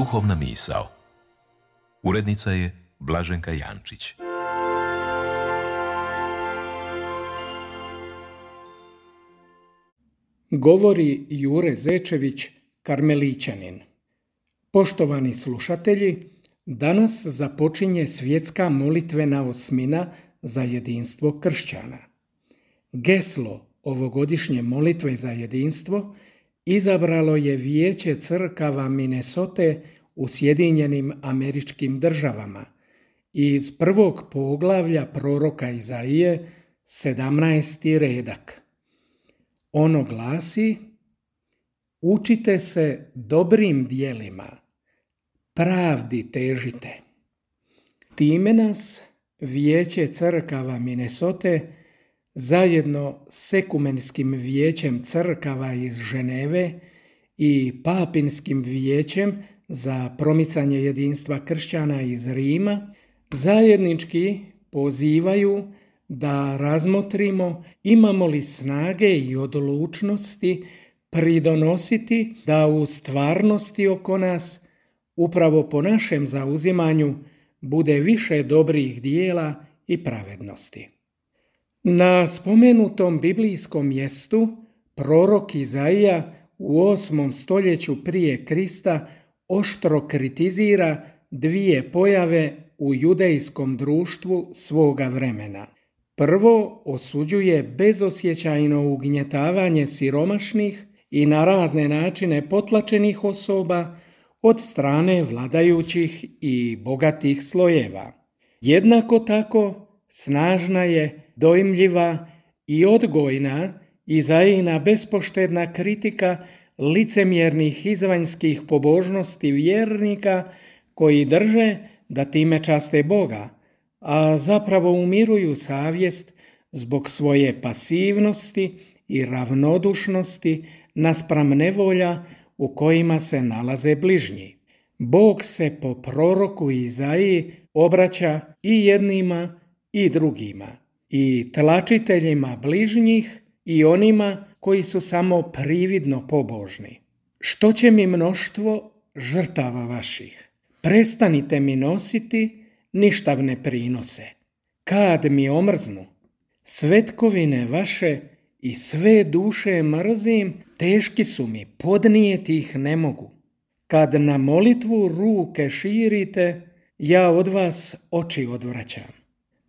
Duhovna misao. Urednica je Blaženka Jančić. Govori Jure Zečević, Karmelićanin. Poštovani slušatelji, danas započinje svjetska molitvena osmina za jedinstvo kršćana. Geslo ovogodišnje molitve za jedinstvo izabralo je Vijeće crkava Minnesota u Sjedinjenim američkim državama iz prvog poglavlja proroka Izaije 17. redak. Ono glasi Učite se dobrim dijelima, pravdi težite. Time nas Vijeće crkava Minnesota zajedno s ekumenskim vijećem crkava iz Ženeve i papinskim vijećem za promicanje jedinstva kršćana iz Rima zajednički pozivaju da razmotrimo imamo li snage i odlučnosti pridonositi da u stvarnosti oko nas, upravo po našem zauzimanju, bude više dobrih dijela i pravednosti. Na spomenutom biblijskom mjestu prorok Izaija u osmom stoljeću prije Krista oštro kritizira dvije pojave u judejskom društvu svoga vremena. Prvo osuđuje bezosjećajno ugnjetavanje siromašnih i na razne načine potlačenih osoba od strane vladajućih i bogatih slojeva. Jednako tako snažna je, dojmljiva i odgojna i zaina bespoštedna kritika licemjernih izvanjskih pobožnosti vjernika koji drže da time časte Boga, a zapravo umiruju savjest zbog svoje pasivnosti i ravnodušnosti naspram nevolja u kojima se nalaze bližnji. Bog se po proroku Izaiji obraća i jednima i drugima, i tlačiteljima bližnjih i onima koji su samo prividno pobožni. Što će mi mnoštvo žrtava vaših? Prestanite mi nositi ništavne prinose. Kad mi omrznu, svetkovine vaše i sve duše mrzim, teški su mi, podnijeti ih ne mogu. Kad na molitvu ruke širite, ja od vas oči odvraćam.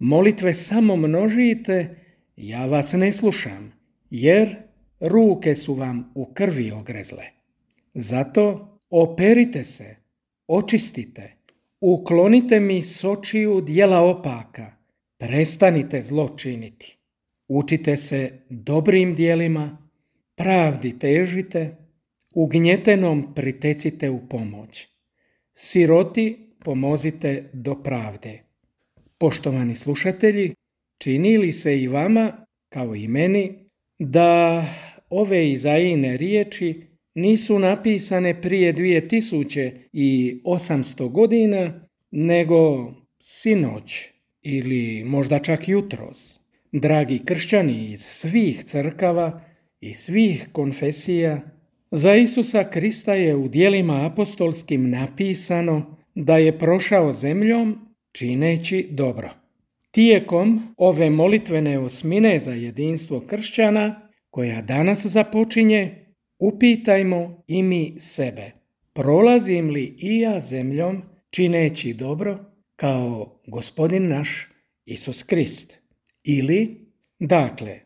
Molitve samo množite, ja vas ne slušam, jer ruke su vam u krvi ogrezle. Zato operite se, očistite, uklonite mi s očiju dijela opaka, prestanite zlo činiti. Učite se dobrim dijelima, pravdi težite, ugnjetenom pritecite u pomoć. Siroti pomozite do pravde. Poštovani slušatelji, čini li se i vama, kao i meni, da ove izajine riječi nisu napisane prije 2800 godina, nego sinoć ili možda čak jutros. Dragi kršćani iz svih crkava i svih konfesija, za Isusa Krista je u dijelima apostolskim napisano da je prošao zemljom čineći dobro. Tijekom ove molitvene osmine za jedinstvo kršćana, koja danas započinje, upitajmo i mi sebe. Prolazim li i ja zemljom čineći dobro kao gospodin naš Isus Krist? Ili, dakle,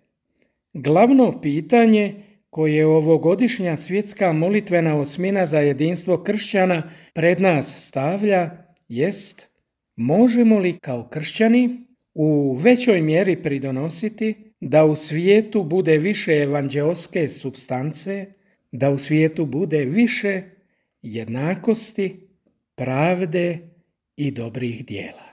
glavno pitanje koje ovogodišnja svjetska molitvena osmina za jedinstvo kršćana pred nas stavlja jest možemo li kao kršćani u većoj mjeri pridonositi da u svijetu bude više evanđeoske substance, da u svijetu bude više jednakosti, pravde i dobrih dijela.